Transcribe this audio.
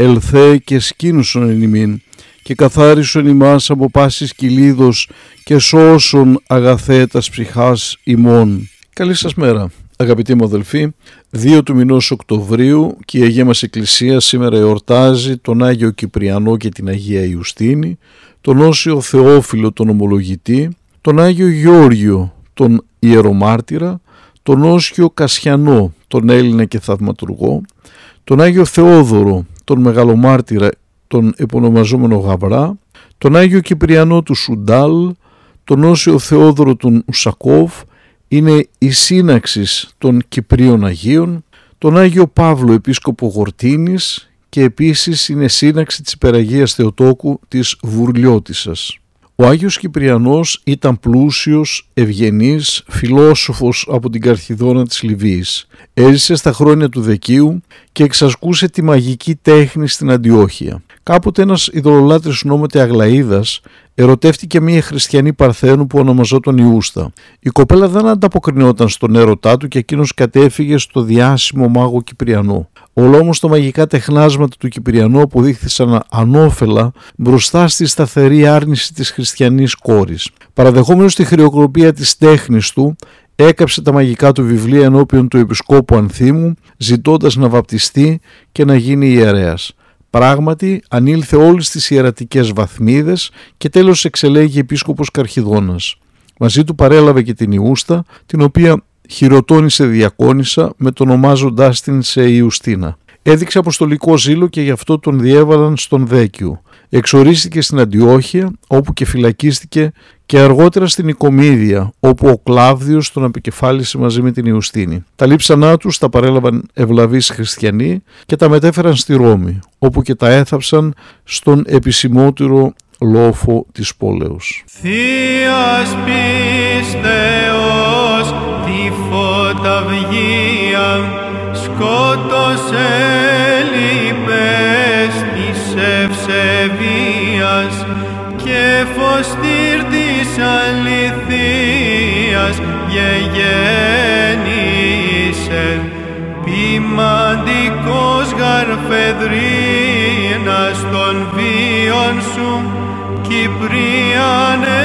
ελθέ και σκήνουσον εν ημίν, και καθάρισον ημάς από πάσης κυλίδος και σώσον αγαθέτας ψυχάς ημών. Καλή σας μέρα. Αγαπητοί μου αδελφοί, 2 του μηνός Οκτωβρίου και η Αγία μας Εκκλησία σήμερα εορτάζει τον Άγιο Κυπριανό και την Αγία Ιουστίνη, τον Όσιο Θεόφιλο τον Ομολογητή, τον Άγιο Γεώργιο τον Ιερομάρτυρα, τον Όσιο Κασιανό τον Έλληνα και Θαυματουργό, τον Άγιο Θεόδωρο τον Μεγαλομάρτυρα τον επωνομαζόμενο Γαβρά, τον Άγιο Κυπριανό του Σουντάλ, τον Όσιο Θεόδωρο τον Ουσακόβ, είναι η σύναξης των Κυπρίων Αγίων, τον Άγιο Παύλο Επίσκοπο Γορτίνης και επίσης είναι σύναξη της Υπεραγίας Θεοτόκου της Βουρλιώτισσας. Ο Άγιος Κυπριανός ήταν πλούσιος, ευγενής, φιλόσοφος από την Καρχιδόνα της Λιβύης. Έζησε στα χρόνια του Δεκίου και εξασκούσε τη μαγική τέχνη στην Αντιόχεια. Κάποτε ένας ειδωλολάτρης ονόματι Αγλαίδας ερωτεύτηκε μια χριστιανή Παρθένου που ονομαζόταν Ιούστα. Η κοπέλα δεν ανταποκρινόταν στον έρωτά του και εκείνος κατέφυγε στο διάσημο μάγο Κυπριανό. Όλα όμω τα μαγικά τεχνάσματα του Κυπριανού αποδείχθησαν ανώφελα μπροστά στη σταθερή άρνηση της χριστιανής κόρης. Παραδεχόμενος τη χρεοκροπία της τέχνης του, έκαψε τα μαγικά του βιβλία ενώπιον του Επισκόπου Ανθίμου, ζητώντας να βαπτιστεί και να γίνει ιερέας. Πράγματι, ανήλθε όλες τις ιερατικές βαθμίδες και τέλος εξελέγει επίσκοπος Καρχιδόνας. Μαζί του παρέλαβε και την Ιούστα, την οποία χειροτώνησε διακόνησα με τον ονομάζοντάς την σε Ιουστίνα. Έδειξε αποστολικό ζήλο και γι' αυτό τον διέβαλαν στον Δέκιο. Εξορίστηκε στην Αντιόχεια όπου και φυλακίστηκε και αργότερα στην Οικομίδια όπου ο Κλάβδιος τον απεκεφάλισε μαζί με την Ιουστίνη. Τα λείψανά τους τα παρέλαβαν ευλαβείς χριστιανοί και τα μετέφεραν στη Ρώμη όπου και τα έθαψαν στον επισημότερο λόφο της πόλεως. Θείας πίστεως τη φωταυγία σκότωσε λυπές της ευσεβίας και φως της αληθείας γεγέννησε ποιμαντικός γαρφεδρίνας των βίων σου Κυπρίανε